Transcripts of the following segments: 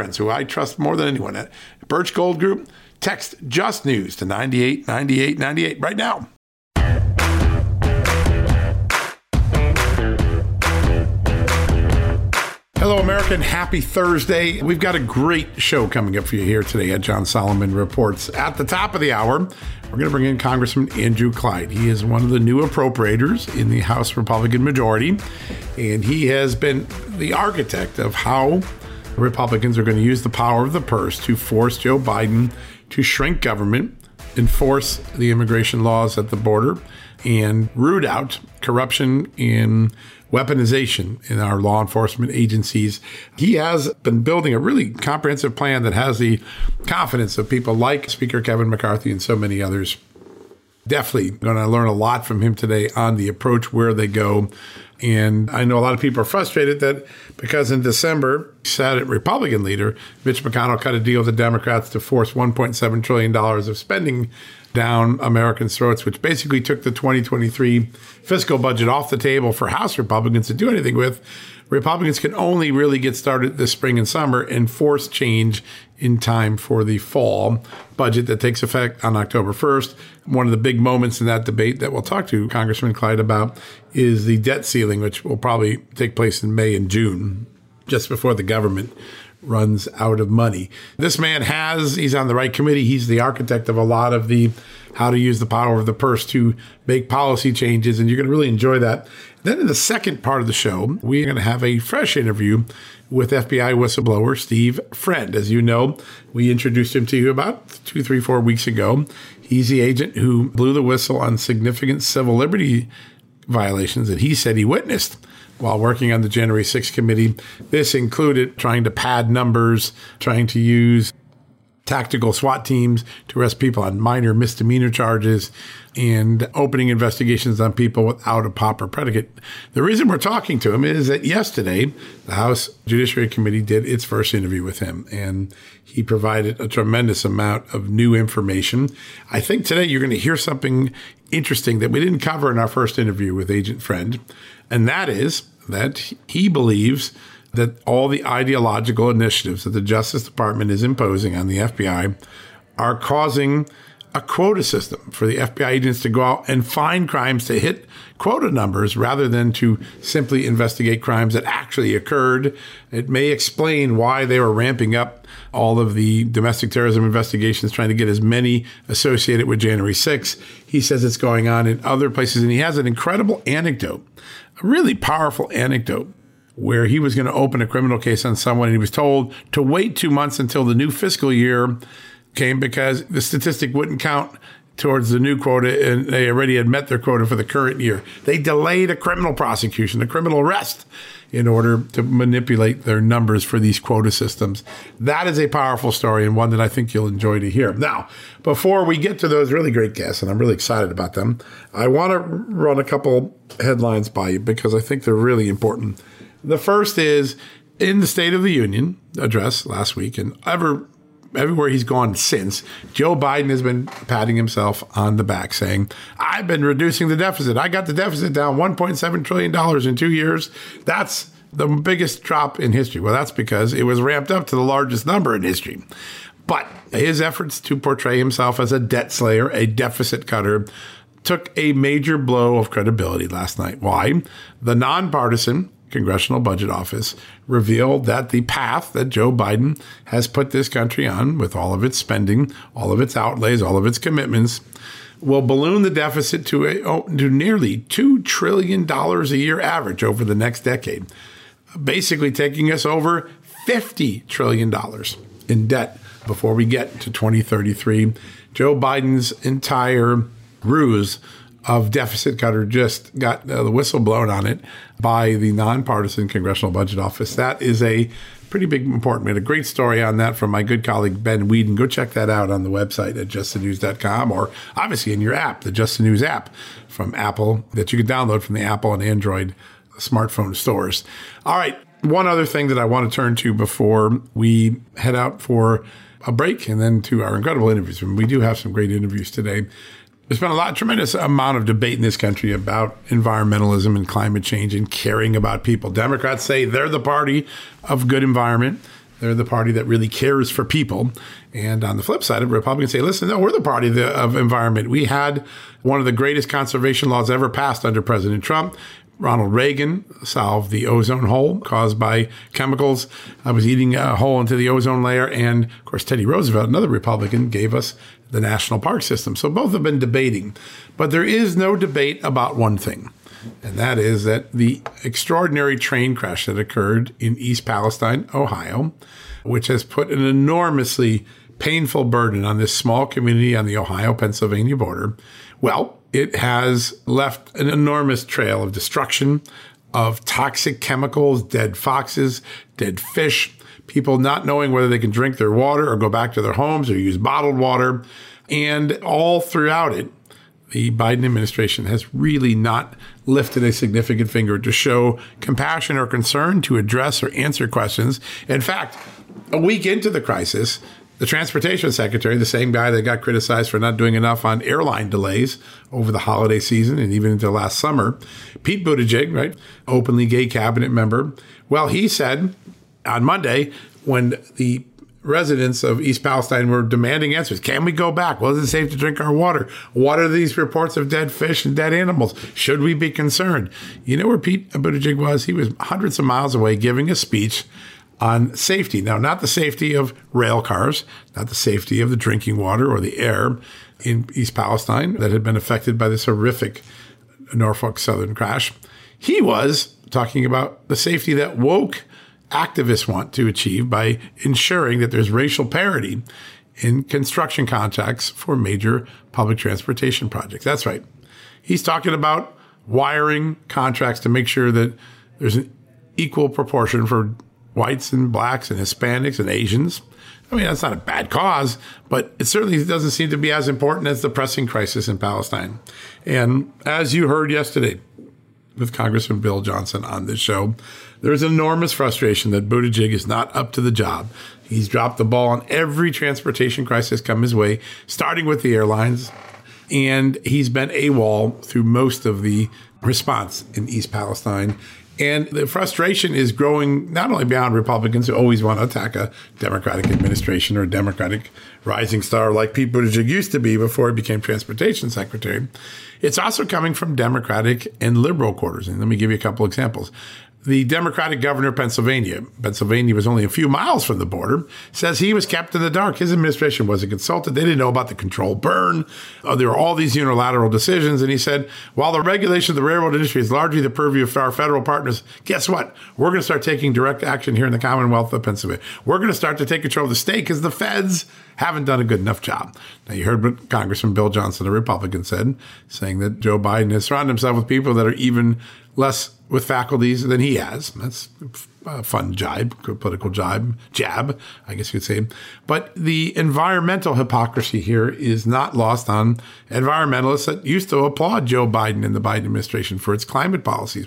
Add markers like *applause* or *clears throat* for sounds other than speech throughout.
friends who I trust more than anyone at Birch Gold Group. Text Just News to 989898 right now. Hello, American. Happy Thursday. We've got a great show coming up for you here today at John Solomon Reports. At the top of the hour, we're going to bring in Congressman Andrew Clyde. He is one of the new appropriators in the House Republican majority, and he has been the architect of how Republicans are going to use the power of the purse to force Joe Biden to shrink government, enforce the immigration laws at the border, and root out corruption in weaponization in our law enforcement agencies. He has been building a really comprehensive plan that has the confidence of people like Speaker Kevin McCarthy and so many others. Definitely going to learn a lot from him today on the approach, where they go, and I know a lot of people are frustrated that because in December, Senate Republican leader Mitch McConnell cut a deal with the Democrats to force $1.7 trillion of spending down Americans' throats, which basically took the 2023 fiscal budget off the table for House Republicans to do anything with. Republicans can only really get started this spring and summer and force change in time for the fall budget that takes effect on October 1st. One of the big moments in that debate that we'll talk to Congressman Clyde about is the debt ceiling, which will probably take place in May and June, just before the government runs out of money. This man has, he's on the right committee. He's the architect of a lot of the how to use the power of the purse to make policy changes. And you're going to really enjoy that. Then in the second part of the show, we're going to have a fresh interview with FBI whistleblower Steve Friend. As you know, we introduced him to you about two, three, four weeks ago. He's the agent who blew the whistle on significant civil liberty violations that he said he witnessed while working on the January 6th committee. This included trying to pad numbers, trying to use tactical SWAT teams to arrest people on minor misdemeanor charges and opening investigations on people without a proper predicate. The reason we're talking to him is that yesterday the House Judiciary Committee did its first interview with him and he provided a tremendous amount of new information. I think today you're going to hear something interesting that we didn't cover in our first interview with Agent Friend, and that is that he believes that all the ideological initiatives that the Justice Department is imposing on the FBI are causing a quota system for the FBI agents to go out and find crimes to hit quota numbers rather than to simply investigate crimes that actually occurred. It may explain why they were ramping up all of the domestic terrorism investigations, trying to get as many associated with January 6th. He says it's going on in other places, and he has an incredible anecdote, a really powerful anecdote where he was going to open a criminal case on someone and he was told to wait two months until the new fiscal year came because the statistic wouldn't count towards the new quota and they already had met their quota for the current year. They delayed a criminal prosecution, a criminal arrest in order to manipulate their numbers for these quota systems. That is a powerful story and one that I think you'll enjoy to hear. Now, before we get to those really great guests, and I'm really excited about them, I want to run a couple headlines by you because I think they're really important. The first is in the State of the Union address last week, and ever everywhere he's gone since, Joe Biden has been patting himself on the back, saying, I've been reducing the deficit. I got the deficit down $1.7 trillion in two years. That's the biggest drop in history. Well, that's because it was ramped up to the largest number in history. But his efforts to portray himself as a debt slayer, a deficit cutter, took a major blow of credibility last night. Why? The nonpartisan Congressional Budget Office revealed that the path that Joe Biden has put this country on, with all of its spending, all of its outlays, all of its commitments, will balloon the deficit to, a, oh, to nearly $2 trillion a year average over the next decade, basically taking us over $50 trillion in debt before we get to 2033. Joe Biden's entire ruse of deficit cutter just got uh, the whistle blown on it by the nonpartisan Congressional Budget Office. That is a pretty big important. We had a great story on that from my good colleague Ben Whedon. Go check that out on the website at justthenews.com or obviously in your app, the Just the News app from Apple that you can download from the Apple and Android smartphone stores. All right. One other thing that I want to turn to before we head out for a break and then to our incredible interviews. we do have some great interviews today. There's been a lot, tremendous amount of debate in this country about environmentalism and climate change and caring about people. Democrats say they're the party of good environment. They're the party that really cares for people. And on the flip side, Republicans say, listen, no, we're the party of, of environment. We had one of the greatest conservation laws ever passed under President Trump. Ronald Reagan solved the ozone hole caused by chemicals. I was eating a hole into the ozone layer. And of course, Teddy Roosevelt, another Republican, gave us the national park system. So both have been debating. But there is no debate about one thing. And that is that the extraordinary train crash that occurred in East Palestine, Ohio, which has put an enormously painful burden on this small community on the Ohio Pennsylvania border. Well, it has left an enormous trail of destruction, of toxic chemicals, dead foxes, dead fish, people not knowing whether they can drink their water or go back to their homes or use bottled water. And all throughout it, the Biden administration has really not lifted a significant finger to show compassion or concern to address or answer questions. In fact, a week into the crisis, the transportation secretary, the same guy that got criticized for not doing enough on airline delays over the holiday season and even into last summer, Pete Buttigieg, right, openly gay cabinet member, well, he said on Monday when the residents of East Palestine were demanding answers. Can we go back? Well, it safe to drink our water? What are these reports of dead fish and dead animals? Should we be concerned? You know where Pete Buttigieg was? He was hundreds of miles away giving a speech on safety. Now, not the safety of rail cars, not the safety of the drinking water or the air in East Palestine that had been affected by this horrific Norfolk Southern crash. He was talking about the safety that woke activists want to achieve by ensuring that there's racial parity in construction contracts for major public transportation projects. That's right. He's talking about wiring contracts to make sure that there's an equal proportion for whites and blacks and Hispanics and Asians. I mean, that's not a bad cause, but it certainly doesn't seem to be as important as the pressing crisis in Palestine. And as you heard yesterday with Congressman Bill Johnson on this show, there's enormous frustration that Buttigieg is not up to the job. He's dropped the ball on every transportation crisis come his way, starting with the airlines, and he's been AWOL through most of the response in East Palestine. And the frustration is growing not only beyond Republicans who always want to attack a Democratic administration or a Democratic rising star like Pete Buttigieg used to be before he became transportation secretary. It's also coming from Democratic and liberal quarters. And let me give you a couple examples the Democratic governor of Pennsylvania, Pennsylvania was only a few miles from the border, says he was kept in the dark. His administration wasn't consulted. They didn't know about the controlled burn. Uh, there were all these unilateral decisions. And he said, while the regulation of the railroad industry is largely the purview of our federal partners, guess what? We're going to start taking direct action here in the Commonwealth of Pennsylvania. We're going to start to take control of the state because the feds haven't done a good enough job. Now, you heard what Congressman Bill Johnson, a Republican, said, saying that Joe Biden has surrounded himself with people that are even less with faculties than he has. That's a fun jibe, political jibe, jab, I guess you could say. But the environmental hypocrisy here is not lost on environmentalists that used to applaud Joe Biden and the Biden administration for its climate policies.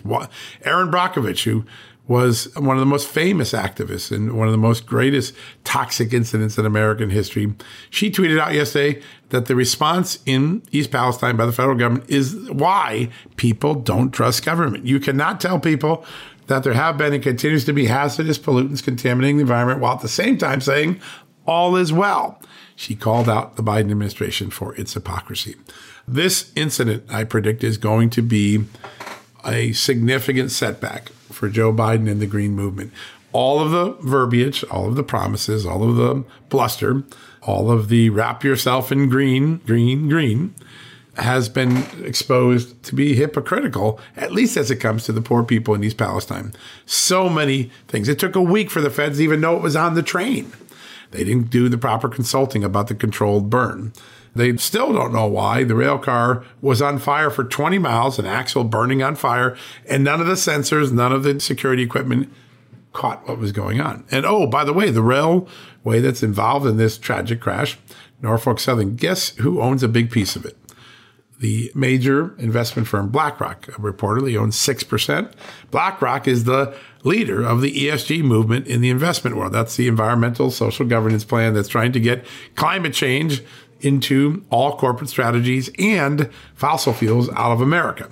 Erin Brockovich, who was one of the most famous activists and one of the most greatest toxic incidents in American history. She tweeted out yesterday that the response in East Palestine by the federal government is why people don't trust government. You cannot tell people that there have been and continues to be hazardous pollutants contaminating the environment while at the same time saying all is well. She called out the Biden administration for its hypocrisy. This incident, I predict, is going to be a significant setback for Joe Biden and the Green Movement. All of the verbiage, all of the promises, all of the bluster, all of the wrap yourself in green, green, green has been exposed to be hypocritical, at least as it comes to the poor people in East Palestine. So many things. It took a week for the feds to even know it was on the train. They didn't do the proper consulting about the controlled burn. They still don't know why the rail car was on fire for 20 miles, an axle burning on fire, and none of the sensors, none of the security equipment caught what was going on. And oh, by the way, the railway that's involved in this tragic crash, Norfolk Southern, guess who owns a big piece of it? The major investment firm BlackRock reportedly owns 6%. BlackRock is the leader of the ESG movement in the investment world. That's the environmental social governance plan that's trying to get climate change into all corporate strategies and fossil fuels out of America.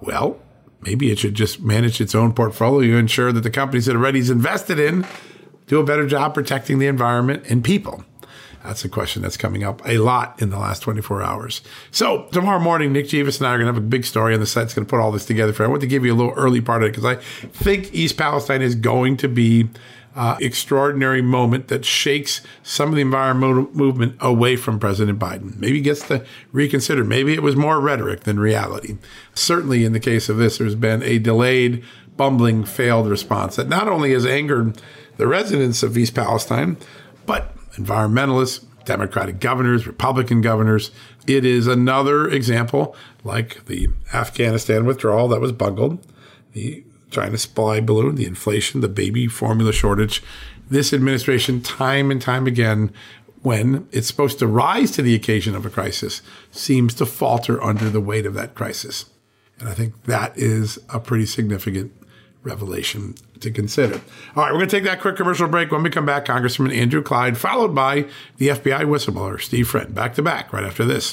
Well, maybe it should just manage its own portfolio, ensure that the companies that already is invested in do a better job protecting the environment and people. That's a question that's coming up a lot in the last 24 hours. So tomorrow morning, Nick Jeeves and I are going to have a big story on the site. It's going to put all this together for you. I want to give you a little early part of it because I think East Palestine is going to be uh, extraordinary moment that shakes some of the environmental movement away from President Biden. Maybe gets to reconsider. Maybe it was more rhetoric than reality. Certainly, in the case of this, there's been a delayed, bumbling, failed response that not only has angered the residents of East Palestine, but environmentalists, Democratic governors, Republican governors. It is another example, like the Afghanistan withdrawal that was bungled, the China spy balloon, the inflation, the baby formula shortage. This administration, time and time again, when it's supposed to rise to the occasion of a crisis, seems to falter under the weight of that crisis. And I think that is a pretty significant revelation to consider. All right, we're going to take that quick commercial break. When we come back, Congressman Andrew Clyde, followed by the FBI whistleblower, Steve Friend. Back to back right after this.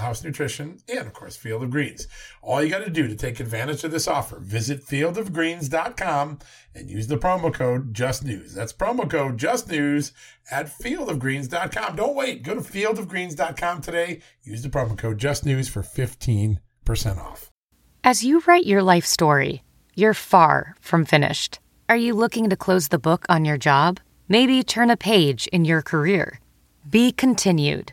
House Nutrition, and of course, Field of Greens. All you got to do to take advantage of this offer, visit fieldofgreens.com and use the promo code JustNews. That's promo code JustNews at fieldofgreens.com. Don't wait. Go to fieldofgreens.com today. Use the promo code JustNews for 15% off. As you write your life story, you're far from finished. Are you looking to close the book on your job? Maybe turn a page in your career? Be continued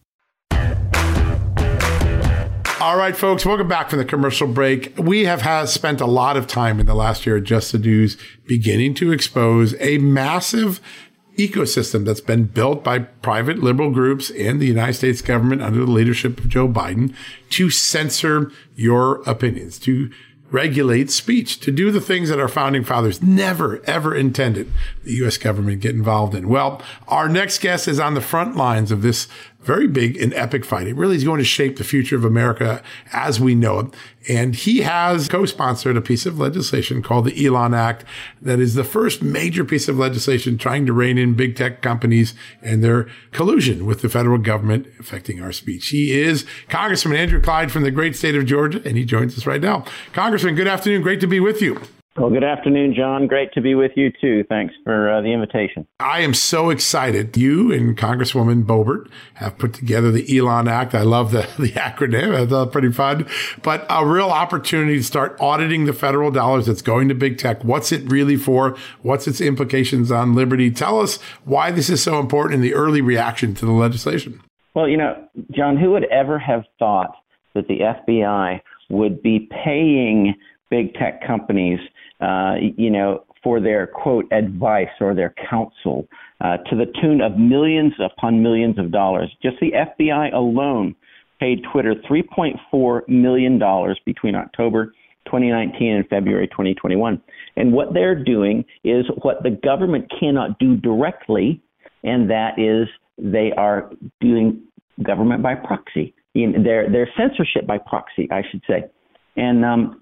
All right, folks, welcome back from the commercial break. We have has spent a lot of time in the last year at Just the News beginning to expose a massive ecosystem that's been built by private liberal groups and the United States government under the leadership of Joe Biden to censor your opinions, to regulate speech, to do the things that our founding fathers never, ever intended the U.S. government get involved in. Well, our next guest is on the front lines of this very big and epic fight. It really is going to shape the future of America as we know it. And he has co-sponsored a piece of legislation called the Elon Act that is the first major piece of legislation trying to rein in big tech companies and their collusion with the federal government affecting our speech. He is Congressman Andrew Clyde from the great state of Georgia, and he joins us right now. Congressman, good afternoon. Great to be with you. Well, good afternoon, John. Great to be with you too. Thanks for uh, the invitation. I am so excited. You and Congresswoman Boebert have put together the Elon Act. I love the, *laughs* the acronym. I thought pretty fun, but a real opportunity to start auditing the federal dollars that's going to big tech. What's it really for? What's its implications on liberty? Tell us why this is so important in the early reaction to the legislation. Well, you know, John, who would ever have thought that the FBI would be paying big tech companies uh, you know, for their quote advice or their counsel uh, to the tune of millions upon millions of dollars. Just the FBI alone paid Twitter $3.4 million between October 2019 and February 2021. And what they're doing is what the government cannot do directly, and that is they are doing government by proxy. They're, they're censorship by proxy, I should say. And um,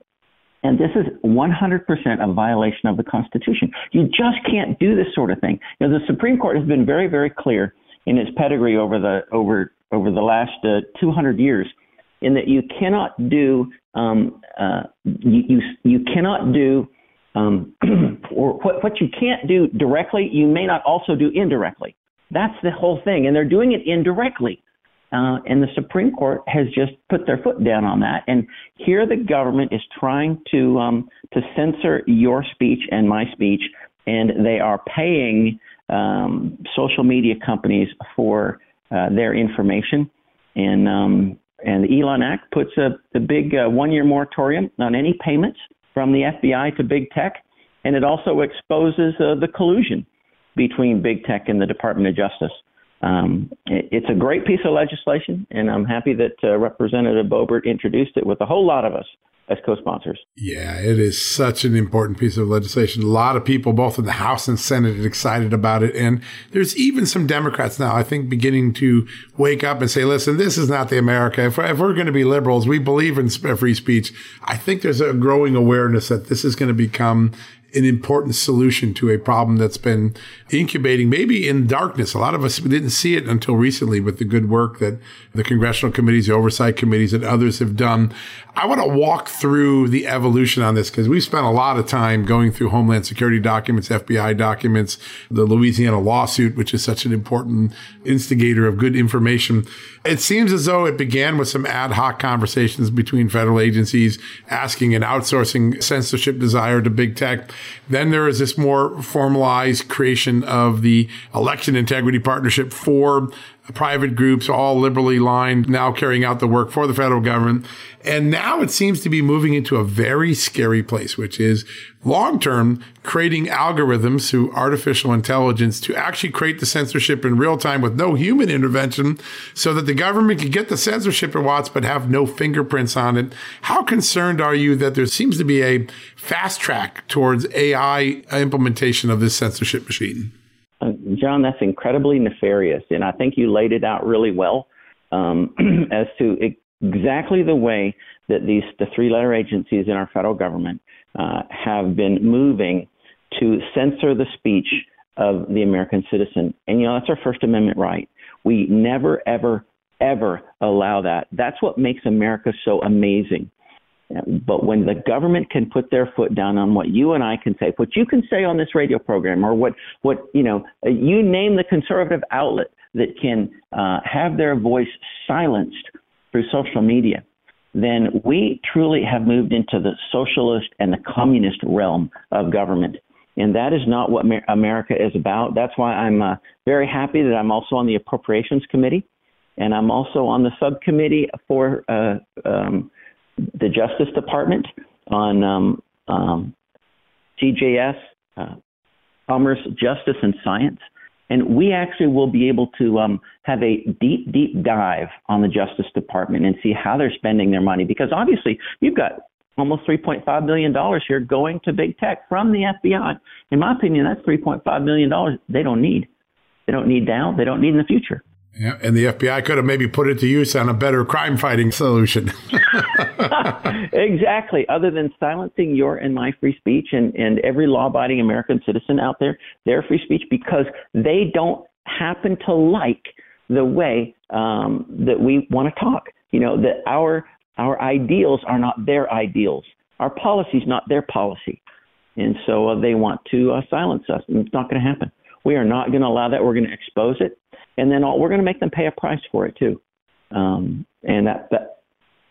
and this is 100% a violation of the Constitution. You just can't do this sort of thing. You know, the Supreme Court has been very, very clear in its pedigree over the over over the last uh, 200 years, in that you cannot do um, uh, you, you you cannot do um, *clears throat* or what what you can't do directly, you may not also do indirectly. That's the whole thing, and they're doing it indirectly. Uh, and the Supreme Court has just put their foot down on that. And here the government is trying to um, to censor your speech and my speech, and they are paying um, social media companies for uh, their information. And um, and the Elon Act puts a the big uh, one year moratorium on any payments from the FBI to big tech, and it also exposes uh, the collusion between big tech and the Department of Justice um, it's a great piece of legislation, and I'm happy that uh, Representative Boebert introduced it with a whole lot of us as co-sponsors. Yeah, it is such an important piece of legislation. A lot of people, both in the House and Senate, are excited about it. And there's even some Democrats now, I think, beginning to wake up and say, listen, this is not the America. If, if we're going to be liberals, we believe in free speech. I think there's a growing awareness that this is going to become an important solution to a problem that's been incubating maybe in darkness. A lot of us didn't see it until recently with the good work that the congressional committees, the oversight committees, and others have done. I want to walk through the evolution on this because we spent a lot of time going through Homeland Security documents, FBI documents, the Louisiana lawsuit, which is such an important instigator of good information. It seems as though it began with some ad hoc conversations between federal agencies asking and outsourcing censorship desire to big tech. Then there is this more formalized creation of the election integrity partnership for private groups, all liberally lined, now carrying out the work for the federal government. And now it seems to be moving into a very scary place, which is long term creating algorithms through artificial intelligence to actually create the censorship in real time with no human intervention so that the government can get the censorship it wants but have no fingerprints on it. How concerned are you that there seems to be a fast track towards AI implementation of this censorship machine? Uh, John, that's incredibly nefarious, and I think you laid it out really well um, *clears throat* as to exactly the way that these the three-letter agencies in our federal government uh, have been moving to censor the speech of the American citizen. And you know that's our First Amendment right. We never, ever, ever allow that. That's what makes America so amazing. But when the government can put their foot down on what you and I can say, what you can say on this radio program, or what, what you know, you name the conservative outlet that can uh, have their voice silenced through social media, then we truly have moved into the socialist and the communist realm of government. And that is not what America is about. That's why I'm uh, very happy that I'm also on the Appropriations Committee, and I'm also on the subcommittee for uh, um, the Justice Department on um, um, CJS, uh, Commerce, Justice, and Science. And we actually will be able to um, have a deep, deep dive on the Justice Department and see how they're spending their money. Because obviously, you've got almost $3.5 million here going to big tech from the FBI. In my opinion, that's $3.5 million they don't need. They don't need now. They don't need in the future. Yeah, and the FBI could have maybe put it to use on a better crime fighting solution. *laughs* exactly. Other than silencing your and my free speech and, and every law abiding American citizen out there, their free speech, because they don't happen to like the way um, that we want to talk. You know, that our our ideals are not their ideals. Our policy is not their policy. And so uh, they want to uh, silence us, and it's not going to happen. We are not going to allow that. We're going to expose it, and then all, we're going to make them pay a price for it too. Um, and that, that,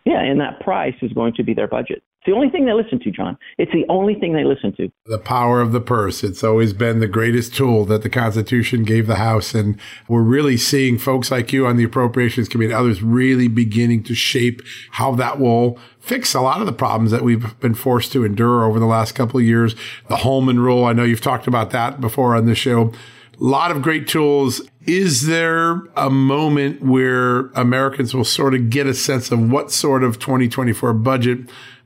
yeah, and that price is going to be their budget. It's the only thing they listen to, John. It's the only thing they listen to. The power of the purse. It's always been the greatest tool that the Constitution gave the House. And we're really seeing folks like you on the Appropriations Committee, others really beginning to shape how that will fix a lot of the problems that we've been forced to endure over the last couple of years. The Holman rule. I know you've talked about that before on the show. A lot of great tools. Is there a moment where Americans will sort of get a sense of what sort of 2024 budget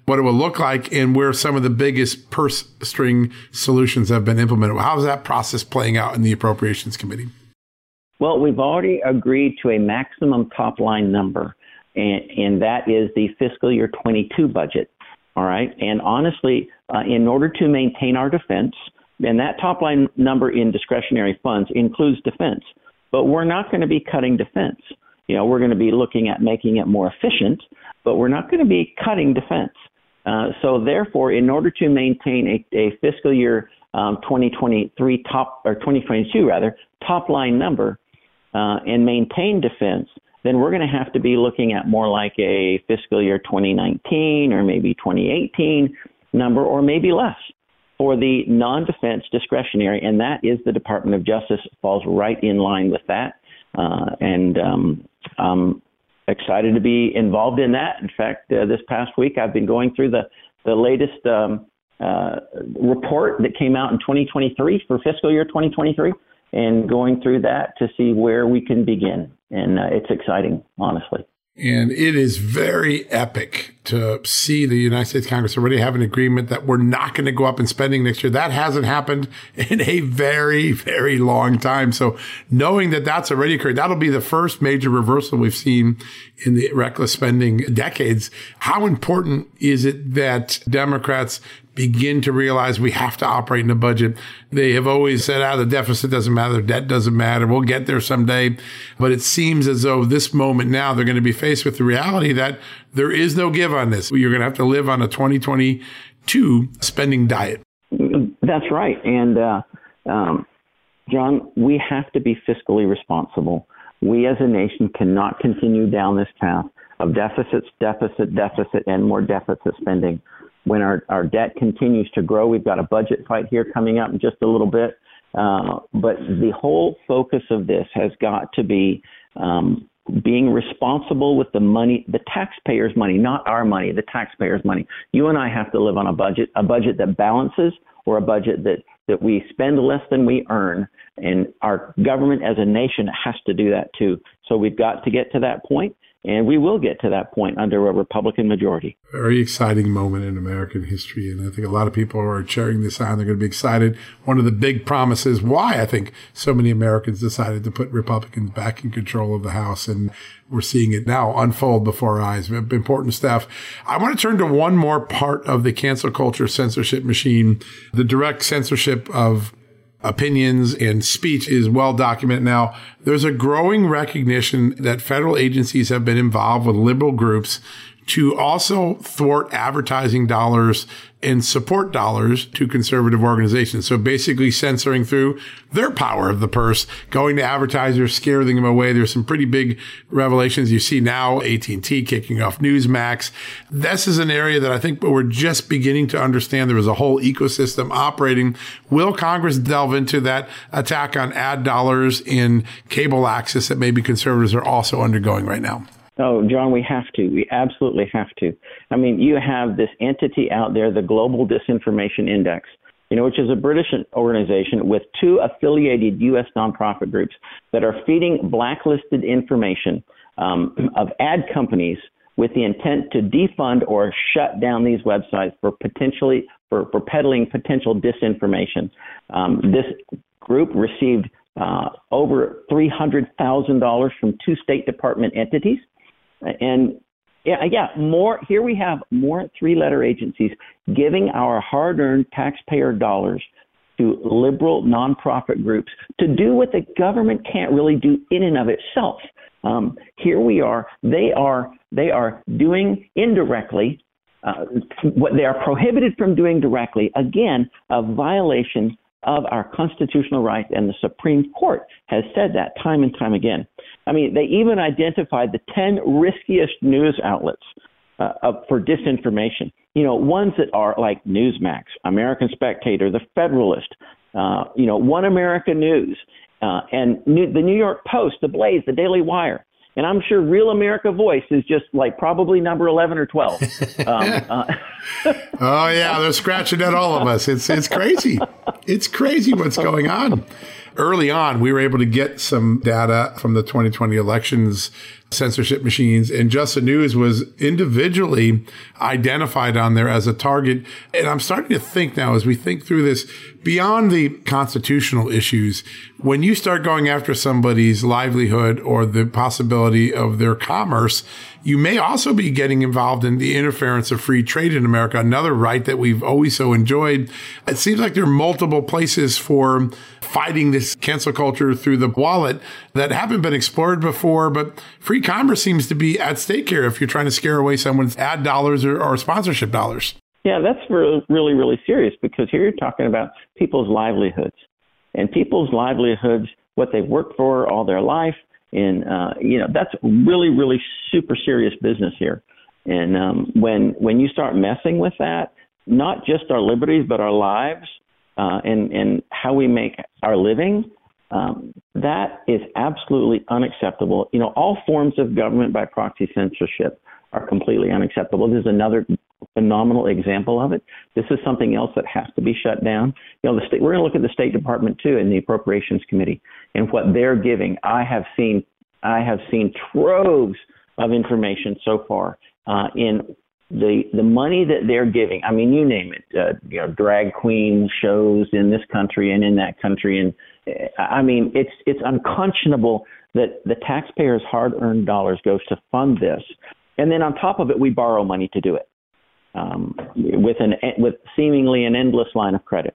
what it will look like and where some of the biggest purse string solutions have been implemented. How's that process playing out in the Appropriations Committee? Well, we've already agreed to a maximum top line number, and, and that is the fiscal year 22 budget. All right. And honestly, uh, in order to maintain our defense, and that top line number in discretionary funds includes defense, but we're not going to be cutting defense. You know, we're going to be looking at making it more efficient, but we're not going to be cutting defense. Uh, so therefore, in order to maintain a, a fiscal year um, 2023 top or 2022 rather top line number uh, and maintain defense, then we're going to have to be looking at more like a fiscal year 2019 or maybe 2018 number or maybe less for the non-defense discretionary, and that is the Department of Justice falls right in line with that. Uh, and um, um, excited to be involved in that. In fact, uh, this past week I've been going through the the latest um, uh, report that came out in 2023 for fiscal year 2023, and going through that to see where we can begin. And uh, it's exciting, honestly. And it is very epic to see the United States Congress already have an agreement that we're not going to go up in spending next year. That hasn't happened *laughs* in a very, very long time. So knowing that that's already occurred, that'll be the first major reversal we've seen in the reckless spending decades. How important is it that Democrats begin to realize we have to operate in a budget. They have always said, ah, the deficit doesn't matter, debt doesn't matter, we'll get there someday. But it seems as though this moment now they're going to be faced with the reality that there is no give on this. You're going to have to live on a 2022 spending diet. That's right. And, uh, um, John, we have to be fiscally responsible. We as a nation cannot continue down this path of deficits, deficit, deficit, and more deficit spending when our, our debt continues to grow. We've got a budget fight here coming up in just a little bit. Uh, but the whole focus of this has got to be um, being responsible with the money, the taxpayers' money, not our money, the taxpayers' money. You and I have to live on a budget, a budget that balances or a budget that, that we spend less than we earn. And our government as a nation has to do that too. So we've got to get to that point. And we will get to that point under a Republican majority. Very exciting moment in American history. And I think a lot of people are cheering this on. They're going to be excited. One of the big promises why I think so many Americans decided to put Republicans back in control of the House. And we're seeing it now unfold before our eyes. Important stuff. I want to turn to one more part of the cancel culture censorship machine, the direct censorship of opinions and speech is well documented now. There's a growing recognition that federal agencies have been involved with liberal groups to also thwart advertising dollars and support dollars to conservative organizations. So basically censoring through their power of the purse, going to advertisers, scaring them away. There's some pretty big revelations you see now, AT&T kicking off Newsmax. This is an area that I think we're just beginning to understand. There is a whole ecosystem operating. Will Congress delve into that attack on ad dollars in cable access that maybe conservatives are also undergoing right now? Oh, John, we have to. We absolutely have to. I mean, you have this entity out there, the Global Disinformation Index, you know, which is a British organization with two affiliated U.S. nonprofit groups that are feeding blacklisted information um, of ad companies with the intent to defund or shut down these websites for potentially for, for peddling potential disinformation. Um, this group received uh, over $300,000 from two State Department entities. And yeah, yeah, more here we have more three-letter agencies giving our hard-earned taxpayer dollars to liberal nonprofit groups to do what the government can't really do in and of itself. Um, here we are. They are they are doing indirectly uh, what they are prohibited from doing directly. Again, a violation of our constitutional rights, and the Supreme Court has said that time and time again. I mean, they even identified the 10 riskiest news outlets uh, for disinformation. You know, ones that are like Newsmax, American Spectator, The Federalist, uh, you know, One America News, uh, and New, the New York Post, The Blaze, The Daily Wire. And I'm sure Real America Voice is just like probably number 11 or 12. *laughs* Um, uh, *laughs* oh, yeah, they're scratching at all of us. It's, it's crazy. It's crazy what's going on early on, we were able to get some data from the 2020 elections censorship machines and just the news was individually identified on there as a target. And I'm starting to think now as we think through this beyond the constitutional issues, when you start going after somebody's livelihood or the possibility of their commerce, you may also be getting involved in the interference of free trade in America, another right that we've always so enjoyed. It seems like there are multiple places for fighting this cancel culture through the wallet that haven't been explored before, but free commerce seems to be at stake here if you're trying to scare away someone's ad dollars or, or sponsorship dollars. Yeah, that's really, really, really serious because here you're talking about people's livelihoods and people's livelihoods, what they've worked for all their life. And, uh, you know, that's really, really super serious business here. And um, when, when you start messing with that, not just our liberties, but our lives uh, and, and how we make our living, um, that is absolutely unacceptable. You know, all forms of government by proxy censorship are completely unacceptable. There's another phenomenal example of it. This is something else that has to be shut down. You know, the state, we're going to look at the State Department too and the Appropriations Committee and what they're giving. I have seen I have seen troves of information so far uh, in the the money that they're giving. I mean, you name it. Uh, you know, drag queen shows in this country and in that country, and uh, I mean, it's it's unconscionable that the taxpayers' hard-earned dollars goes to fund this, and then on top of it, we borrow money to do it um, with an with seemingly an endless line of credit.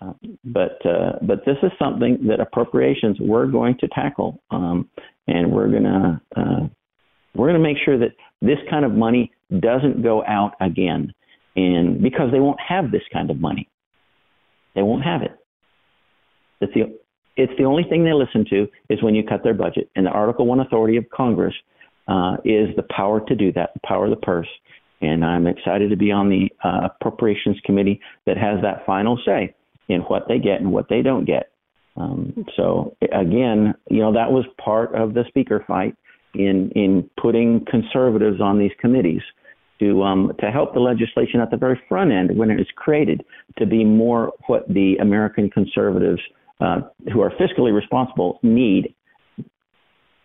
Uh, but uh, but this is something that appropriations we're going to tackle, um, and we're gonna uh, we're gonna make sure that this kind of money doesn't go out again, and because they won't have this kind of money, they won't have it. It's the it's the only thing they listen to is when you cut their budget, and the Article One authority of Congress uh, is the power to do that, the power of the purse. And I'm excited to be on the uh, Appropriations Committee that has that final say in what they get and what they don't get. Um, so again, you know, that was part of the speaker fight in in putting conservatives on these committees to um, to help the legislation at the very front end when it was created to be more what the American conservatives uh, who are fiscally responsible need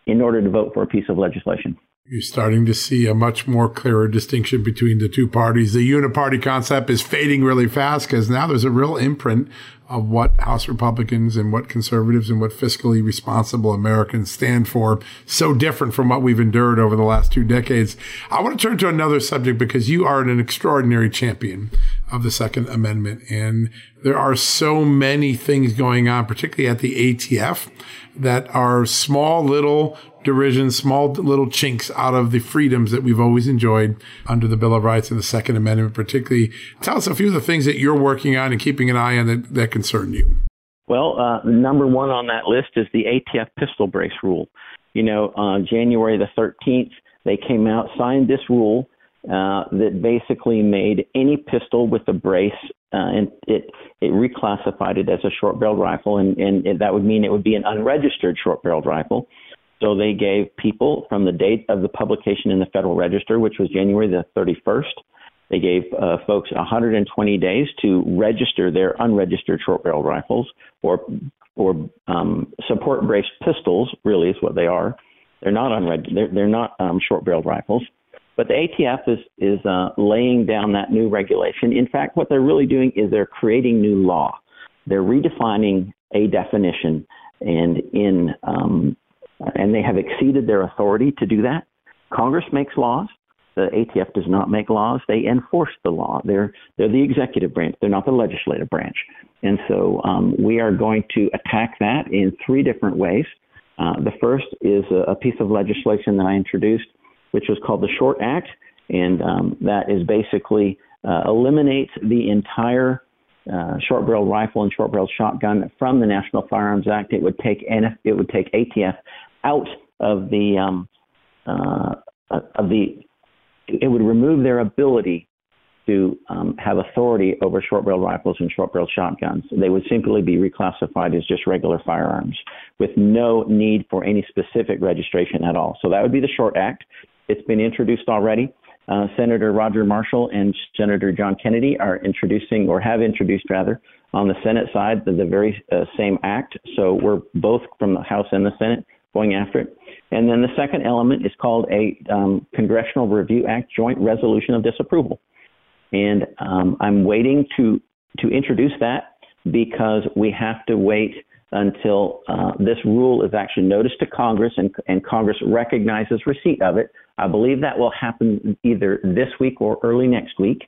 in order to vote for a piece of legislation. You're starting to see a much more clearer distinction between the two parties. The uniparty concept is fading really fast because now there's a real imprint of what House Republicans and what conservatives and what fiscally responsible Americans stand for. So different from what we've endured over the last two decades. I want to turn to another subject because you are an extraordinary champion of the Second Amendment. And there are so many things going on, particularly at the ATF, that are small little derision, small little chinks out of the freedoms that we've always enjoyed under the Bill of Rights and the Second Amendment, particularly. Tell us a few of the things that you're working on and keeping an eye on that, that concern you. Well, uh, number one on that list is the ATF pistol brace rule. You know, on January the 13th, they came out, signed this rule uh, that basically made any pistol with a brace, uh, and it it reclassified it as a short-barreled rifle, and, and it, that would mean it would be an unregistered short-barreled rifle. So they gave people from the date of the publication in the Federal Register, which was January the 31st, they gave uh, folks 120 days to register their unregistered short barrel rifles or or um, support braced pistols. Really, is what they are. They're not unreg- they're, they're not um, short barreled rifles, But the ATF is is uh, laying down that new regulation. In fact, what they're really doing is they're creating new law. They're redefining a definition, and in um, and they have exceeded their authority to do that. Congress makes laws. The ATF does not make laws; they enforce the law. They're they're the executive branch. They're not the legislative branch. And so um, we are going to attack that in three different ways. Uh, the first is a, a, piece of legislation that I introduced, which was called the Short Act, and um, that is basically uh, eliminates the entire uh, short barrel rifle and short barrel shotgun from the National Firearms Act. It would take NF, it would take ATF out of the um, uh, of the it would remove their ability to um, have authority over short barrel rifles and short barrel shotguns. They would simply be reclassified as just regular firearms with no need for any specific registration at all. So that would be the Short Act. It's been introduced already. Uh, Senator Roger Marshall and Senator John Kennedy are introducing, or have introduced rather, on the Senate side, the, the very uh, same act. So we're both from the House and the Senate going after it. And then the second element is called a um, Congressional Review Act Joint Resolution of Disapproval. And um, I'm waiting to to introduce that because we have to wait until uh, this rule is actually noticed to Congress and, and Congress recognizes receipt of it. I believe that will happen either this week or early next week.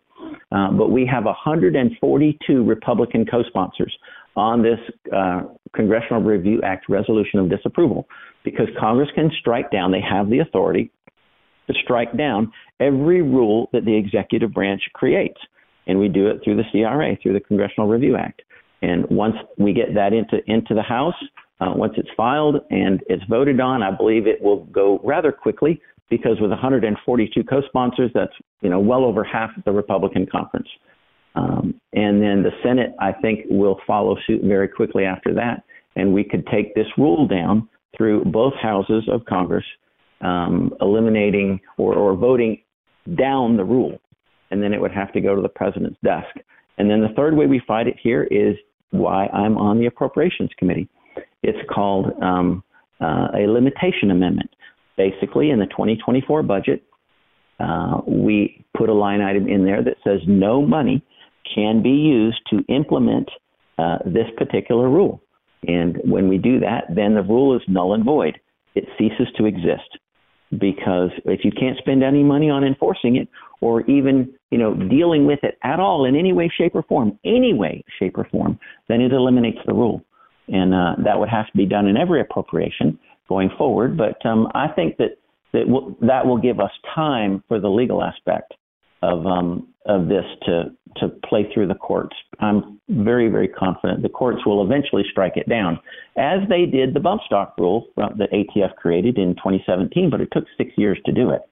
Uh, but we have 142 Republican co sponsors on this uh, Congressional Review Act resolution of disapproval because Congress can strike down, they have the authority to strike down every rule that the executive branch creates. And we do it through the CRA, through the Congressional Review Act. And once we get that into, into the House, uh, once it's filed and it's voted on, I believe it will go rather quickly because with 142 co-sponsors, that's you know well over half of the Republican conference. Um, and then the Senate, I think, will follow suit very quickly after that, and we could take this rule down through both houses of Congress, um, eliminating or, or voting down the rule, and then it would have to go to the president's desk. And then the third way we fight it here is why I'm on the Appropriations Committee. It's called um, uh, a limitation amendment. Basically, in the 2024 budget, uh, we put a line item in there that says no money can be used to implement uh, this particular rule. And when we do that, then the rule is null and void. It ceases to exist because if you can't spend any money on enforcing it or even you know dealing with it at all in any way shape or form any way shape or form then it eliminates the rule and uh, that would have to be done in every appropriation going forward but um, i think that that will, that will give us time for the legal aspect of um, of this to to play through the courts. I'm very very confident the courts will eventually strike it down, as they did the bump stock rule that ATF created in 2017, but it took six years to do it.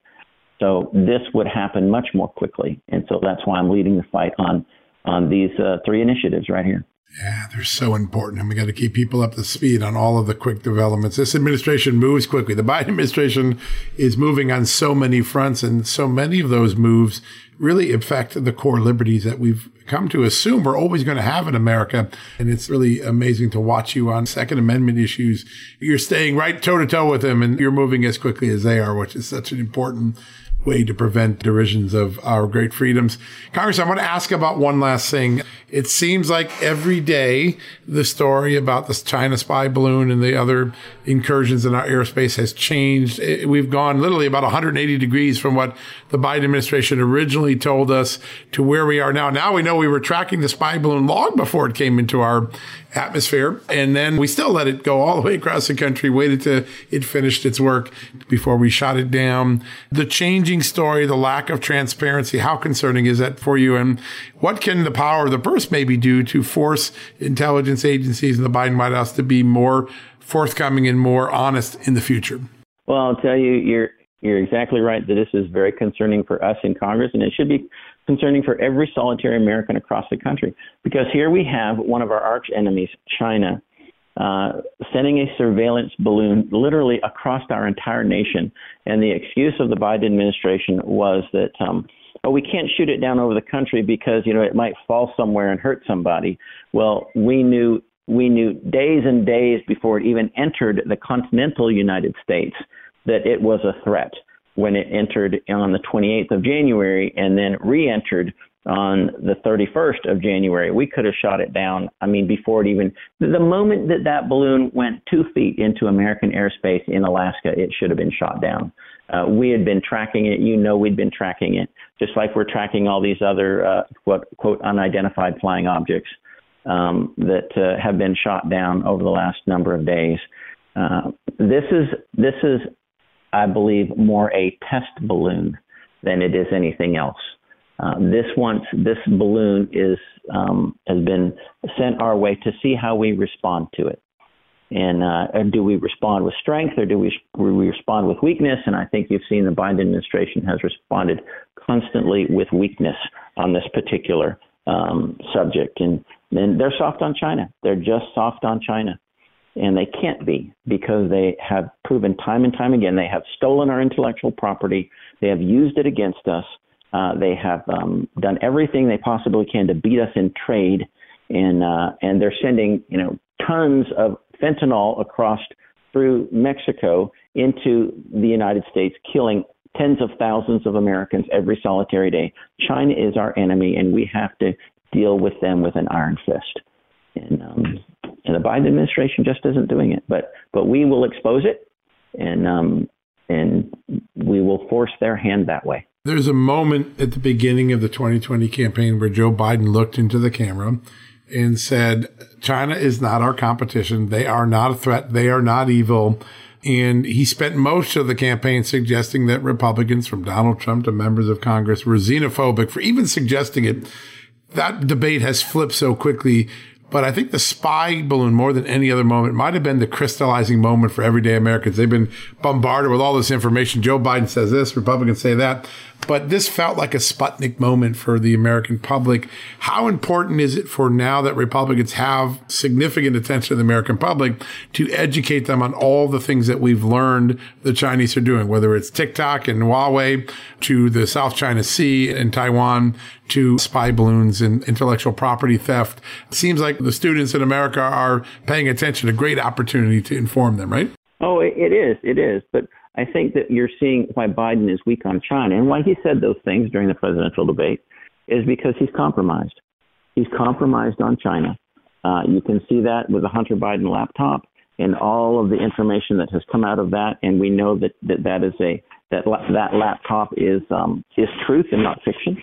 So this would happen much more quickly, and so that's why I'm leading the fight on on these uh, three initiatives right here. Yeah, they're so important. And we got to keep people up to speed on all of the quick developments. This administration moves quickly. The Biden administration is moving on so many fronts, and so many of those moves really affect the core liberties that we've come to assume we're always going to have in America. And it's really amazing to watch you on Second Amendment issues. You're staying right toe to toe with them and you're moving as quickly as they are, which is such an important way to prevent derisions of our great freedoms. Congress, I want to ask about one last thing. It seems like every day the story about the China spy balloon and the other incursions in our airspace has changed. We've gone literally about 180 degrees from what the Biden administration originally told us to where we are now. Now we know we were tracking the spy balloon long before it came into our atmosphere. And then we still let it go all the way across the country, waited till it finished its work before we shot it down. The changing story, the lack of transparency, how concerning is that for you? And what can the power of the purse maybe do to force intelligence agencies in the Biden White House to be more forthcoming and more honest in the future? Well, I'll tell you, you're you're exactly right that this is very concerning for us in Congress, and it should be concerning for every solitary American across the country. Because here we have one of our arch enemies, China, uh, sending a surveillance balloon literally across our entire nation. And the excuse of the Biden administration was that, um, oh, we can't shoot it down over the country because you know it might fall somewhere and hurt somebody. Well, we knew we knew days and days before it even entered the continental United States that it was a threat. when it entered on the 28th of January and then re-entered on the 31st of January. We could have shot it down. I mean, before it even the moment that that balloon went two feet into American airspace in Alaska, it should have been shot down. Uh, we had been tracking it. You know, we'd been tracking it, just like we're tracking all these other uh, quote, quote unidentified flying objects um, that uh, have been shot down over the last number of days. Uh, this is this is, I believe, more a test balloon than it is anything else. Uh, this once this balloon is um, has been sent our way to see how we respond to it, and, uh, and do we respond with strength or do we, we respond with weakness? And I think you've seen the Biden administration has responded constantly with weakness on this particular um, subject, and then they're soft on China. They're just soft on China and they can't be because they have proven time and time again they have stolen our intellectual property, they have used it against us, uh, they have um, done everything they possibly can to beat us in trade, and uh, and they're sending you know tons of fentanyl across through Mexico into the United States, killing tens of thousands of Americans every solitary day. China is our enemy, and we have to deal with them with an iron fist. And um, and the Biden administration just isn't doing it. But but we will expose it, and um, and we will force their hand that way. There's a moment at the beginning of the 2020 campaign where Joe Biden looked into the camera and said, China is not our competition. They are not a threat. They are not evil. And he spent most of the campaign suggesting that Republicans, from Donald Trump to members of Congress, were xenophobic for even suggesting it. That debate has flipped so quickly but I think the spy balloon, more than any other moment, might have been the crystallizing moment for everyday Americans. They've been bombarded with all this information. Joe Biden says this, Republicans say that. But this felt like a Sputnik moment for the American public. How important is it for now that Republicans have significant attention of the American public to educate them on all the things that we've learned the Chinese are doing, whether it's TikTok and Huawei to the South China Sea and Taiwan to spy balloons and intellectual property theft. It seems like the students in America are paying attention, a great opportunity to inform them, right? Oh, it is. It is. But I think that you're seeing why Biden is weak on China and why he said those things during the presidential debate is because he's compromised. He's compromised on China. Uh, you can see that with the Hunter Biden laptop and all of the information that has come out of that, and we know that that, that is a that that laptop is um, is truth and not fiction.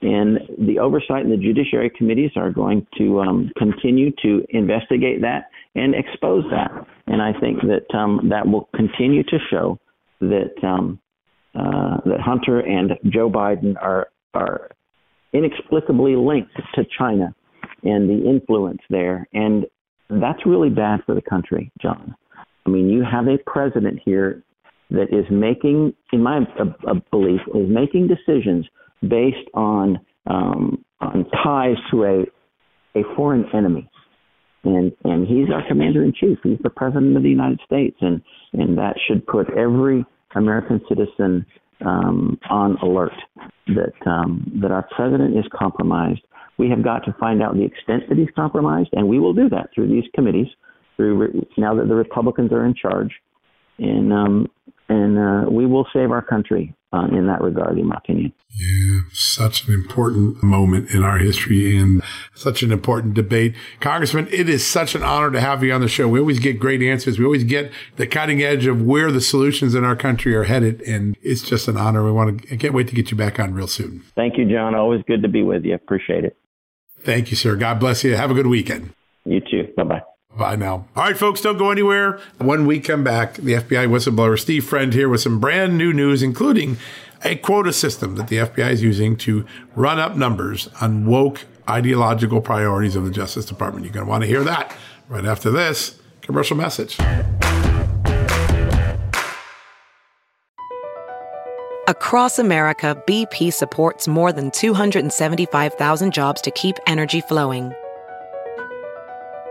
And the oversight and the judiciary committees are going to um, continue to investigate that and expose that. And I think that um, that will continue to show that um, uh, that Hunter and Joe Biden are are inexplicably linked to China and the influence there, and that's really bad for the country, John. I mean, you have a president here that is making, in my uh, belief, is making decisions based on um, on ties to a a foreign enemy, and and he's our commander in chief. He's the president of the United States, and and that should put every American citizen um, on alert that um, that our president is compromised. We have got to find out the extent that he's compromised, and we will do that through these committees. Through now that the Republicans are in charge, and um, and uh, we will save our country uh, in that regard, in my opinion. Yeah, such an important moment in our history and such an important debate. Congressman, it is such an honor to have you on the show. We always get great answers. We always get the cutting edge of where the solutions in our country are headed. And it's just an honor. We want to, I can't wait to get you back on real soon. Thank you, John. Always good to be with you. Appreciate it. Thank you, sir. God bless you. Have a good weekend. You too. Bye now. All right, folks, don't go anywhere. When we come back, the FBI whistleblower Steve Friend here with some brand new news, including a quota system that the FBI is using to run up numbers on woke ideological priorities of the Justice Department. You're going to want to hear that right after this commercial message. Across America, BP supports more than 275,000 jobs to keep energy flowing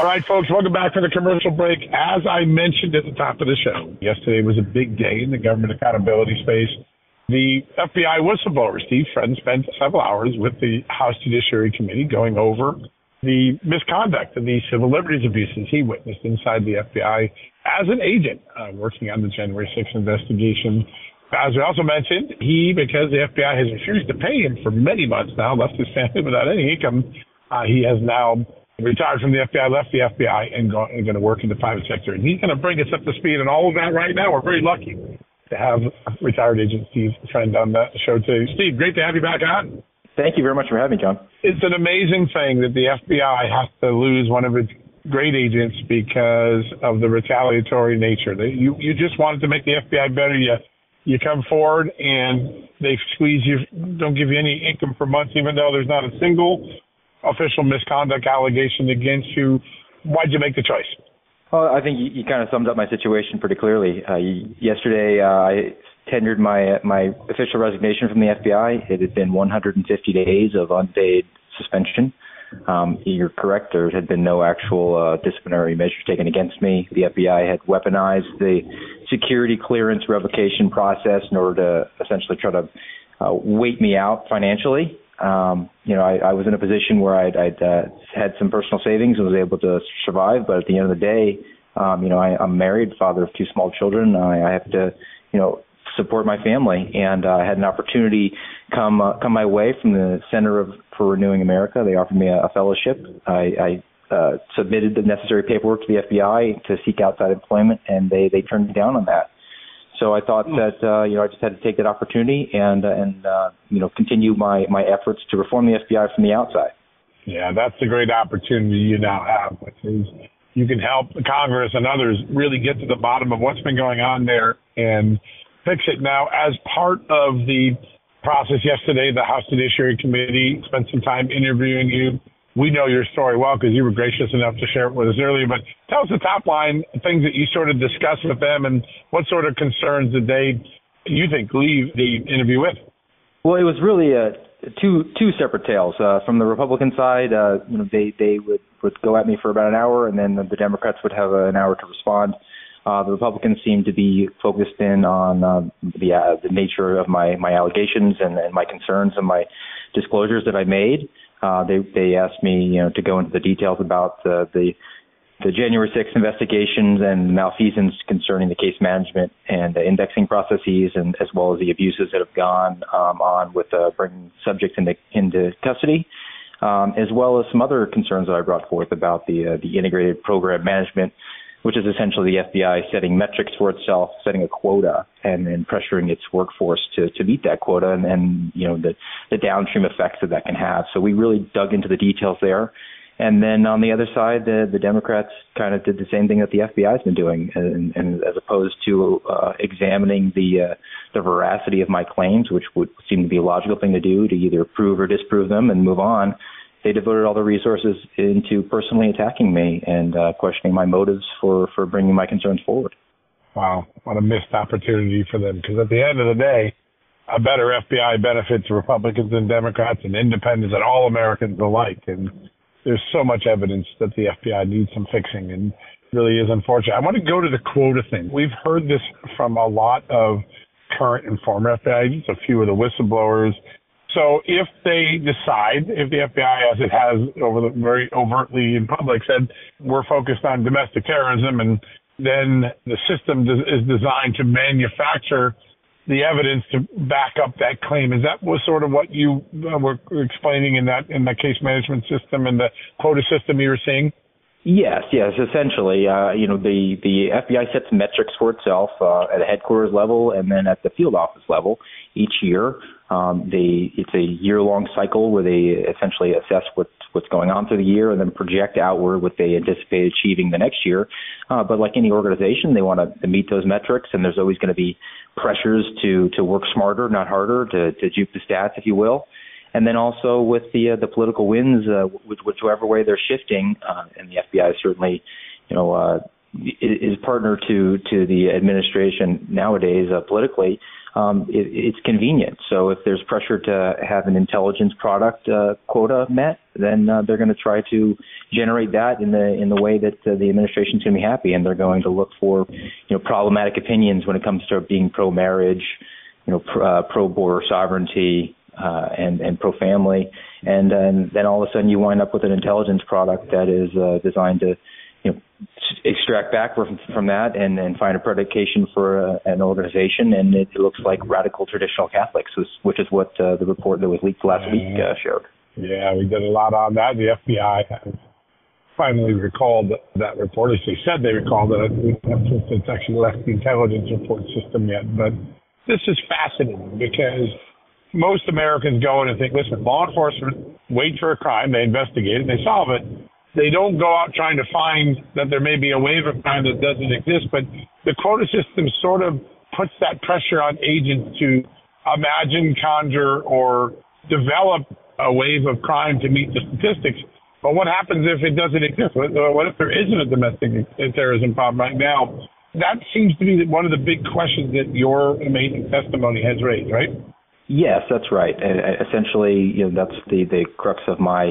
All right, folks, welcome back for the commercial break. As I mentioned at the top of the show, yesterday was a big day in the government accountability space. The FBI whistleblower, Steve Friend, spent several hours with the House Judiciary Committee going over the misconduct and the civil liberties abuses he witnessed inside the FBI as an agent uh, working on the January 6th investigation. As we also mentioned, he, because the FBI has refused to pay him for many months now, left his family without any income, uh, he has now retired from the FBI, left the FBI, and, go, going to work in the private sector. And he's going to bring us up to speed on all of that right now. We're very lucky to have retired agent Steve Friend on the show today. Steve, great to have you back on. Thank you very much for having me, John. It's an amazing thing that the FBI has to lose one of its great agents because of the retaliatory nature. They, you you just wanted to make the FBI better. You you come forward and they squeeze you, don't give you any income for months, even though there's not a single official misconduct allegation against you. Why'd you make the choice? Well, I think you, you kind of summed up my situation pretty clearly. Uh, yesterday, uh, I tendered my my official resignation from the FBI. It had been 150 days of unpaid suspension. Um, you're correct. There had been no actual uh, disciplinary measures taken against me. The FBI had weaponized the security clearance revocation process in order to essentially try to uh, wait me out financially um, you know, I, I was in a position where I'd, I'd uh, had some personal savings and was able to survive. But at the end of the day, um, you know, I, I'm married, father of two small children. I, I have to, you know, support my family, and uh, I had an opportunity come uh, come my way from the Center of for Renewing America. They offered me a, a fellowship. I, I uh, submitted the necessary paperwork to the FBI to seek outside employment, and they they turned me down on that. So I thought hmm. that uh, you know I just had to take that opportunity and uh, and uh, you know continue my my efforts to reform the FBI from the outside. Yeah, that's the great opportunity you now have, which is you can help Congress and others really get to the bottom of what's been going on there and fix it. Now, as part of the process yesterday, the House Judiciary Committee spent some time interviewing you we know your story well because you were gracious enough to share it with us earlier. But tell us the top line things that you sort of discussed with them, and what sort of concerns did they, you think, leave the interview with? Well, it was really uh, two two separate tales. Uh, from the Republican side, uh, you know, they they would would go at me for about an hour, and then the Democrats would have an hour to respond. Uh, the Republicans seemed to be focused in on uh, the uh, the nature of my my allegations and, and my concerns and my disclosures that I made. Uh, they they asked me, you know, to go into the details about the the, the January 6th investigations and malfeasance concerning the case management and the indexing processes, and as well as the abuses that have gone um, on with uh, bringing subjects into into custody. Um, as well as some other concerns that I brought forth about the uh, the integrated program management which is essentially the FBI setting metrics for itself, setting a quota, and then pressuring its workforce to, to meet that quota, and, and you know the, the downstream effects that that can have. So we really dug into the details there. And then on the other side, the, the Democrats kind of did the same thing that the FBI has been doing, and, and as opposed to uh, examining the uh, the veracity of my claims, which would seem to be a logical thing to do, to either prove or disprove them and move on they devoted all their resources into personally attacking me and uh, questioning my motives for, for bringing my concerns forward. Wow, what a missed opportunity for them. Because at the end of the day, a better FBI benefits Republicans and Democrats and independents and all Americans alike. And there's so much evidence that the FBI needs some fixing and really is unfortunate. I want to go to the quota thing. We've heard this from a lot of current and former FBI agents, a few of the whistleblowers, so if they decide, if the FBI, as it has over the very overtly in public, said we're focused on domestic terrorism, and then the system is designed to manufacture the evidence to back up that claim. Is that was sort of what you uh, were explaining in that in the case management system and the quota system you were seeing? Yes, yes. Essentially, uh, you know, the the FBI sets metrics for itself uh, at a headquarters level and then at the field office level each year Um, they it's a year long cycle where they essentially assess what's what's going on through the year and then project outward what they anticipate achieving the next year. Uh, but like any organization, they want to meet those metrics, and there's always going to be pressures to to work smarter, not harder, to to juke the stats, if you will. And then also with the uh, the political winds, uh, whichever way they're shifting, uh, and the FBI certainly, you know, uh, is partner to to the administration nowadays uh, politically um, it, it's convenient. So if there's pressure to have an intelligence product uh, quota met, then uh, they're going to try to generate that in the in the way that uh, the administration's going to be happy, and they're going to look for you know problematic opinions when it comes to being pro-marriage, you know, pr- uh, pro-border sovereignty, uh, and and pro-family, and, and then all of a sudden you wind up with an intelligence product that is uh, designed to you know extract back from, from that and, and find a predication for a, uh, an organization, and it looks like radical traditional Catholics, which is what uh, the report that was leaked last week uh, showed. Yeah, we did a lot on that. The FBI has finally recalled that report. As they said they recalled it. It's actually left the intelligence report system yet, but this is fascinating because most Americans go in and think, listen, law enforcement wait for a crime, they investigate it, they solve it they don't go out trying to find that there may be a wave of crime that doesn't exist, but the quota system sort of puts that pressure on agents to imagine, conjure, or develop a wave of crime to meet the statistics. But what happens if it doesn't exist? What, if there isn't a domestic terrorism problem right now? That seems to be one of the big questions that your amazing testimony has raised, right? Yes, that's right. Uh, essentially, you know, that's the, the crux of my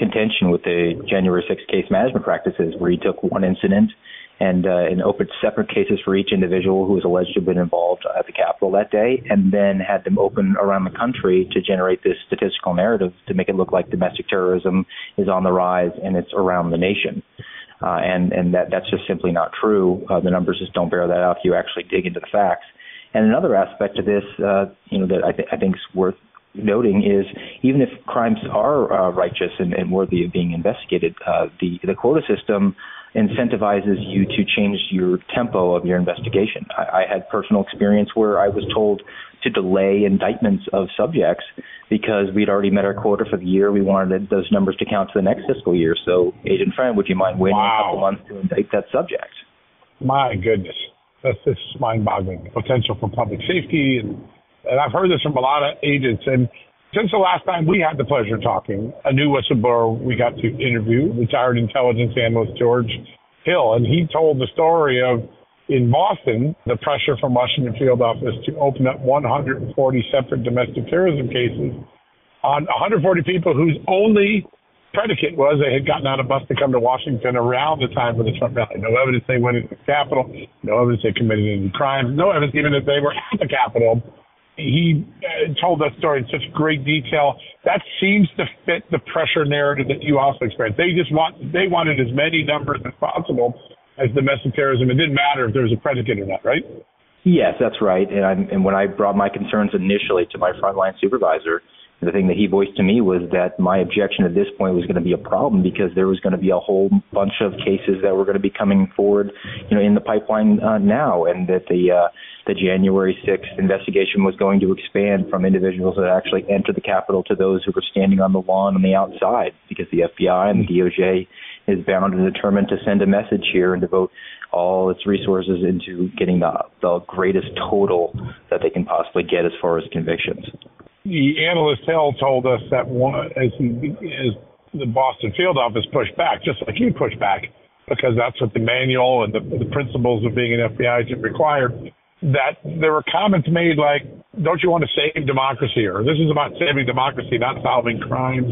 contention with the January 6th case management practices, where he took one incident and, uh, and opened separate cases for each individual who was alleged to have been involved at the Capitol that day, and then had them open around the country to generate this statistical narrative to make it look like domestic terrorism is on the rise and it's around the nation. Uh, and and that that's just simply not true. Uh, the numbers just don't bear that out if you actually dig into the facts. And another aspect of this, uh, you know, that I, th- I think is worth noting is even if crimes are uh, righteous and, and, worthy of being investigated, uh, the the quota system incentivizes you to change your tempo of your investigation. I, I, had personal experience where I was told to delay indictments of subjects because we'd already met our quota for the year. We wanted those numbers to count to the next fiscal year. So, agent friend, would you mind waiting wow. a couple months to indict that subject? My goodness, that's just mind-boggling. Potential for public safety and and I've heard this from a lot of agents. And since the last time we had the pleasure of talking, a new whistleblower we got to interview, retired intelligence analyst George Hill, and he told the story of in Boston, the pressure from Washington field office to open up 140 separate domestic terrorism cases on 140 people whose only predicate was they had gotten out of bus to come to Washington around the time of the Trump rally. No evidence they went into the Capitol, no evidence they committed any crimes, no evidence even that they were at the Capitol he uh, told that story in such great detail. That seems to fit the pressure narrative that you also experienced. They just want they wanted as many numbers as possible as domestic terrorism. It didn't matter if there was a predicate or not, right? Yes, that's right. And, I'm, and when I brought my concerns initially to my frontline supervisor, the thing that he voiced to me was that my objection at this point was going to be a problem because there was going to be a whole bunch of cases that were going to be coming forward, you know, in the pipeline uh, now, and that the uh, the January 6th investigation was going to expand from individuals that actually entered the Capitol to those who were standing on the lawn on the outside, because the FBI and the DOJ is bound and determined to send a message here and devote all its resources into getting the the greatest total that they can possibly get as far as convictions. The analyst Hill told us that one, as, he, as the Boston field office pushed back, just like you pushed back, because that's what the manual and the, the principles of being an FBI agent required, that there were comments made like, don't you want to save democracy? Or this is about saving democracy, not solving crimes.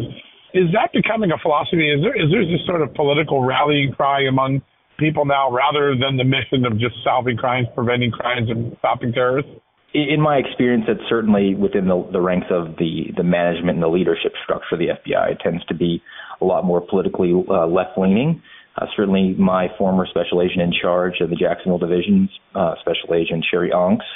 Is that becoming a philosophy? Is there, is there this sort of political rallying cry among people now rather than the mission of just solving crimes, preventing crimes, and stopping terrorists? in my experience, it's certainly within the, the ranks of the, the management and the leadership structure of the FBI. It tends to be a lot more politically uh, left leaning. Uh, certainly, my former special agent in charge of the Jacksonville Division, uh, Special Agent Sherri Onks,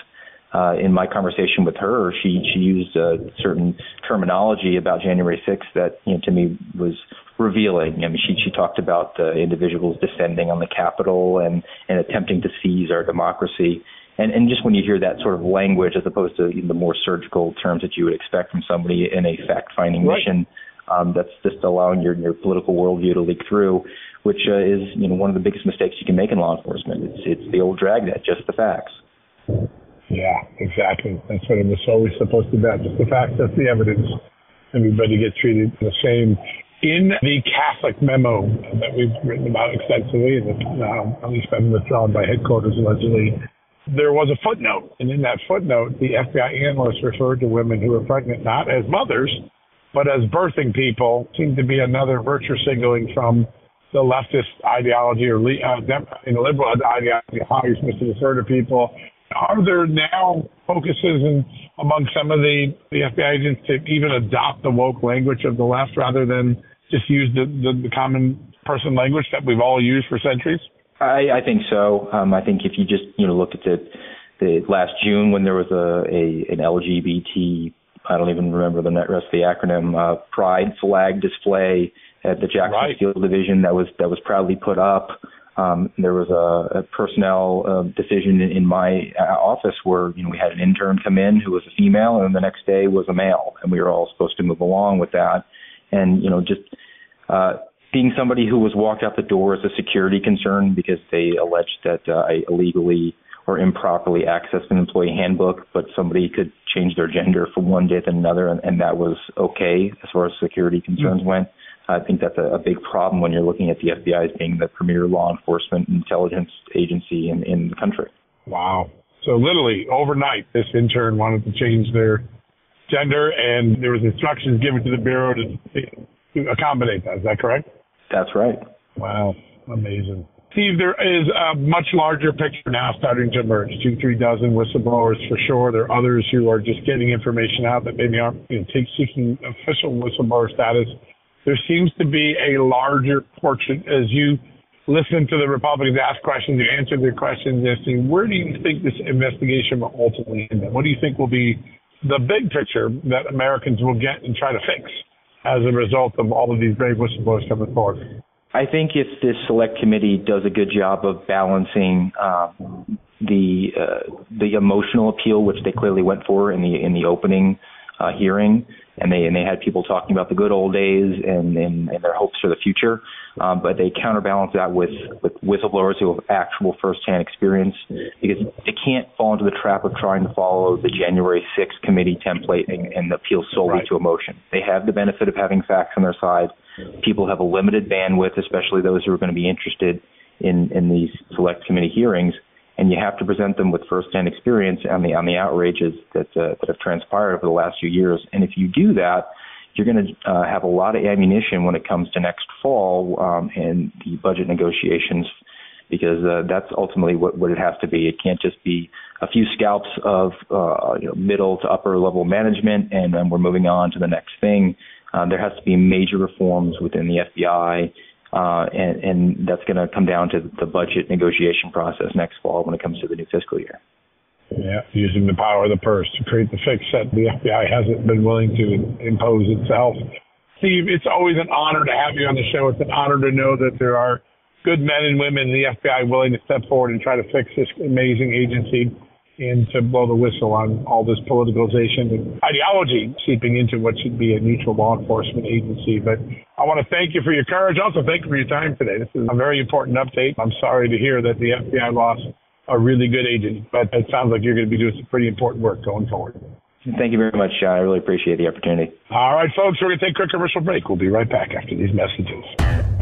uh, in my conversation with her, she she used a certain terminology about January 6th that you know, to me was revealing. I mean, she she talked about uh, individuals descending on the Capitol and and attempting to seize our democracy and and just when you hear that sort of language as opposed to the more surgical terms that you would expect from somebody in a fact-finding right. mission, um, that's just allowing your your political worldview to leak through, which uh, is you know one of the biggest mistakes you can make in law enforcement. It's it's the old dragnet, just the facts. Yeah, exactly. That's what it was always supposed to be about. Just the facts, that's the evidence. Everybody gets treated the same. In the Catholic memo that we've written about extensively, and now at least been withdrawn by headquarters allegedly, there was a footnote, and in that footnote, the FBI analyst referred to women who were pregnant not as mothers, but as birthing people. Seemed to be another virtue signaling from the leftist ideology or uh, liberal ideology, how you're supposed to refer to people. Are there now focuses in, among some of the, the FBI agents to even adopt the woke language of the left rather than just use the, the, the common person language that we've all used for centuries? I, I think so. Um, I think if you just you know look at the the last June when there was a, a an LGBT I don't even remember the rest of the acronym uh, Pride flag display at the Jackson right. Steel Division that was that was proudly put up. Um, there was a, a personnel uh, decision in, in my uh, office where you know we had an intern come in who was a female, and the next day was a male, and we were all supposed to move along with that. And you know, just uh, being somebody who was walked out the door as a security concern because they alleged that uh, I illegally or improperly accessed an employee handbook, but somebody could change their gender from one day to another, and, and that was okay as far as security concerns mm-hmm. went. I think that's a, a big problem when you're looking at the FBI as being the premier law enforcement intelligence agency in, in the country. Wow. So literally overnight, this intern wanted to change their gender, and there was instructions given to the bureau to, to accommodate that. Is that correct? That's right. Wow, amazing. Steve, there is a much larger picture now starting to emerge. Two, three dozen whistleblowers for sure. There are others who are just getting information out that maybe aren't you know, take, seeking official whistleblower status. There seems to be a larger portion as you listen to the Republicans ask questions, you answer their questions, and asking where do you think this investigation will ultimately end? What do you think will be the big picture that Americans will get and try to fix? as a result of all of these brave whistleblowers coming forward? I think if this select committee does a good job of balancing um, the uh, the emotional appeal, which they clearly went for in the in the opening uh, hearing, and they and they had people talking about the good old days and and, and their hopes for the future. Um, but they counterbalance that with with whistleblowers who have actual firsthand experience because they can't fall into the trap of trying to follow the January 6th committee template and, and appeal solely right. to emotion. They have the benefit of having facts on their side. People have a limited bandwidth, especially those who are going to be interested in in these select committee hearings and you have to present them with firsthand experience on the on the outrages that uh, that have transpired over the last few years. And if you do that, you're going to uh, have a lot of ammunition when it comes to next fall um, and the budget negotiations, because uh, that's ultimately what, what it has to be. It can't just be a few scalps of uh, you know, middle to upper level management, and then we're moving on to the next thing. Uh, there has to be major reforms within the FBI uh, and, and that's going to come down to the budget negotiation process next fall when it comes to the new fiscal year. Yeah, using the power of the purse to create the fix that the FBI hasn't been willing to impose itself. Steve, it's always an honor to have you on the show. It's an honor to know that there are good men and women in the FBI willing to step forward and try to fix this amazing agency and to blow the whistle on all this politicalization and ideology seeping into what should be a neutral law enforcement agency. But I want to thank you for your courage. Also, thank you for your time today. This is a very important update. I'm sorry to hear that the FBI lost a really good agent, but it sounds like you're going to be doing some pretty important work going forward. Thank you very much, John. I really appreciate the opportunity. All right, folks, we're going to take a quick commercial break. We'll be right back after these messages.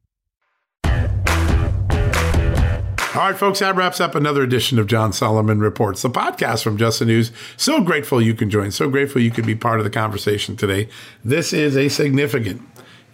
All right, folks, that wraps up another edition of John Solomon Reports, the podcast from Just the News. So grateful you can join. So grateful you could be part of the conversation today. This is a significant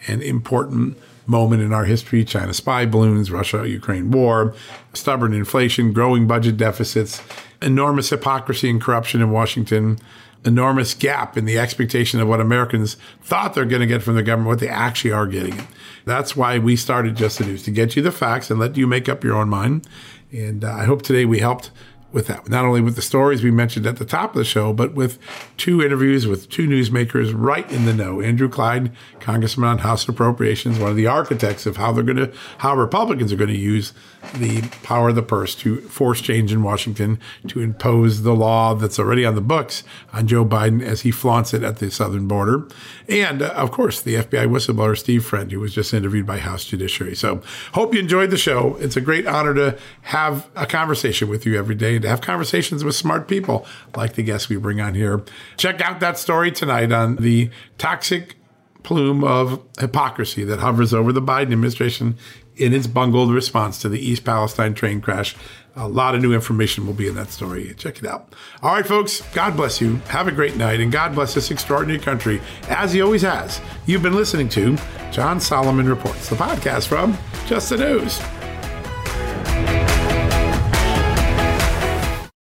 and important moment in our history China spy balloons, Russia Ukraine war, stubborn inflation, growing budget deficits, enormous hypocrisy and corruption in Washington, enormous gap in the expectation of what Americans thought they're going to get from the government, what they actually are getting. That's why we started Just the News to get you the facts and let you make up your own mind. And uh, I hope today we helped with that. Not only with the stories we mentioned at the top of the show, but with two interviews with two newsmakers right in the know. Andrew Clyde, Congressman on House Appropriations, one of the architects of how they're going to, how Republicans are going to use the power of the purse to force change in Washington to impose the law that's already on the books on Joe Biden as he flaunts it at the southern border. And uh, of course, the FBI whistleblower Steve Friend, who was just interviewed by House Judiciary. So hope you enjoyed the show. It's a great honor to have a conversation with you every day and to have conversations with smart people like the guests we bring on here. Check out that story tonight on the toxic plume of hypocrisy that hovers over the Biden administration in its bungled response to the East Palestine train crash. A lot of new information will be in that story. Check it out. All right, folks, God bless you. Have a great night, and God bless this extraordinary country, as He always has. You've been listening to John Solomon Reports, the podcast from Just the News.